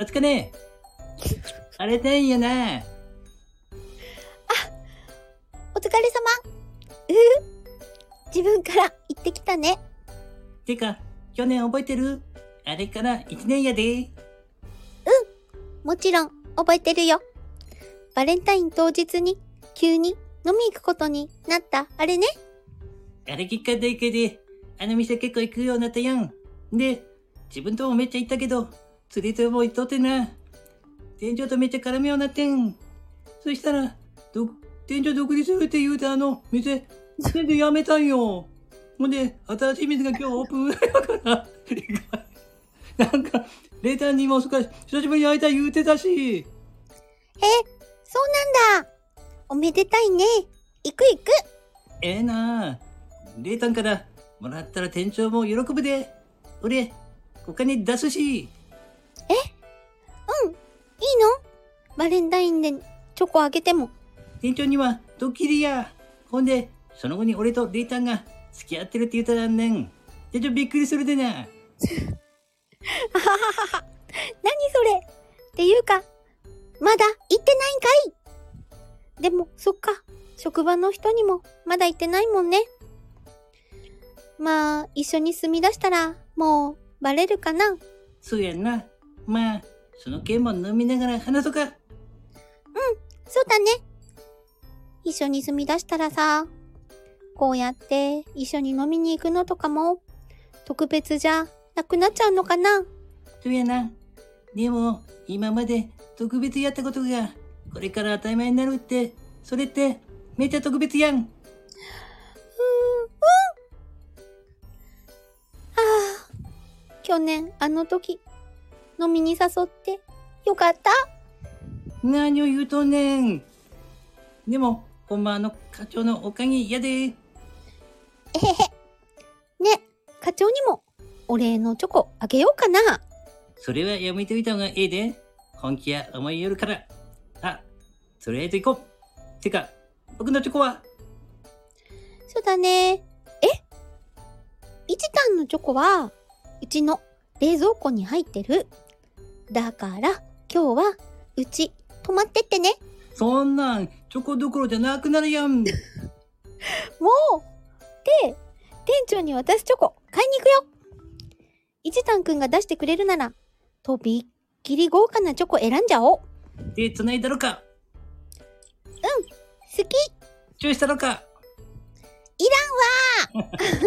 お疲れ。あれだんやな。お疲れ様。うふ。自分から言ってきたね。てか、去年覚えてる？あれから一年やで。もちろん、覚えてるよ。バレンタイン当日に、急に飲み行くことになった、あれね。あれきっかけで、あの店結構行くようになったやん。で、自分ともめっちゃ行ったけど、釣りとも行っとってな。店長とめっちゃ絡むようになってん。そしたら、ど、店長独立するって言うてあの店、全然やめたんよ。ほんで、新しい店が今日オープンやから、なんか、レーターにもそっか、久しぶりに会いたい言うてたし。え、そうなんだ。おめでたいね。行く行く。ええなあ。レータンからもらったら店長も喜ぶで。俺、お金出すし。うん。いいの？バレンタインでチョコあげても。店長にはドッキリや。ほんで、その後に俺とレータンが付き合ってるって言ったらんねん。店長びっくりするでな。あはははは。何それ？っていうか、まだ行ってないんかい？でも、そっか。職場の人にもまだ行ってないもんね。まあ、一緒に住み出したら、もう、バレるかなそうやんな。まあ、その件も飲みながら話そうか。そうだね。一緒に住み出したらさ、こうやって一緒に飲みに行くのとかも、特別じゃなくなっちゃうのかなそうやな。でも、今まで特別やったことが、これから当たり前になるって、それって、めっちゃ特別やん。うーん、うん。はあ、去年あの時、飲みに誘ってよかった。何を言うとんねん。でも、ほんまあの課長のおかげやで。えへへ。ね、課長にもお礼のチョコあげようかな。それはやめておいた方がええで。本気や思いよるから。あ、とりあえず行こう。てか、僕のチョコは？そうだね。え？いちたんのチョコは、うちの冷蔵庫に入ってる。だから、今日は、うち、泊まってってね。そんなん、チョコどころじゃなくなるやん。もうで、店長に渡すチョコ、買いに行くよいちたんくんが出してくれるなら、とびっきり豪華なチョコ選んじゃおう。手繋いだろか好きチューしたろかいらんわ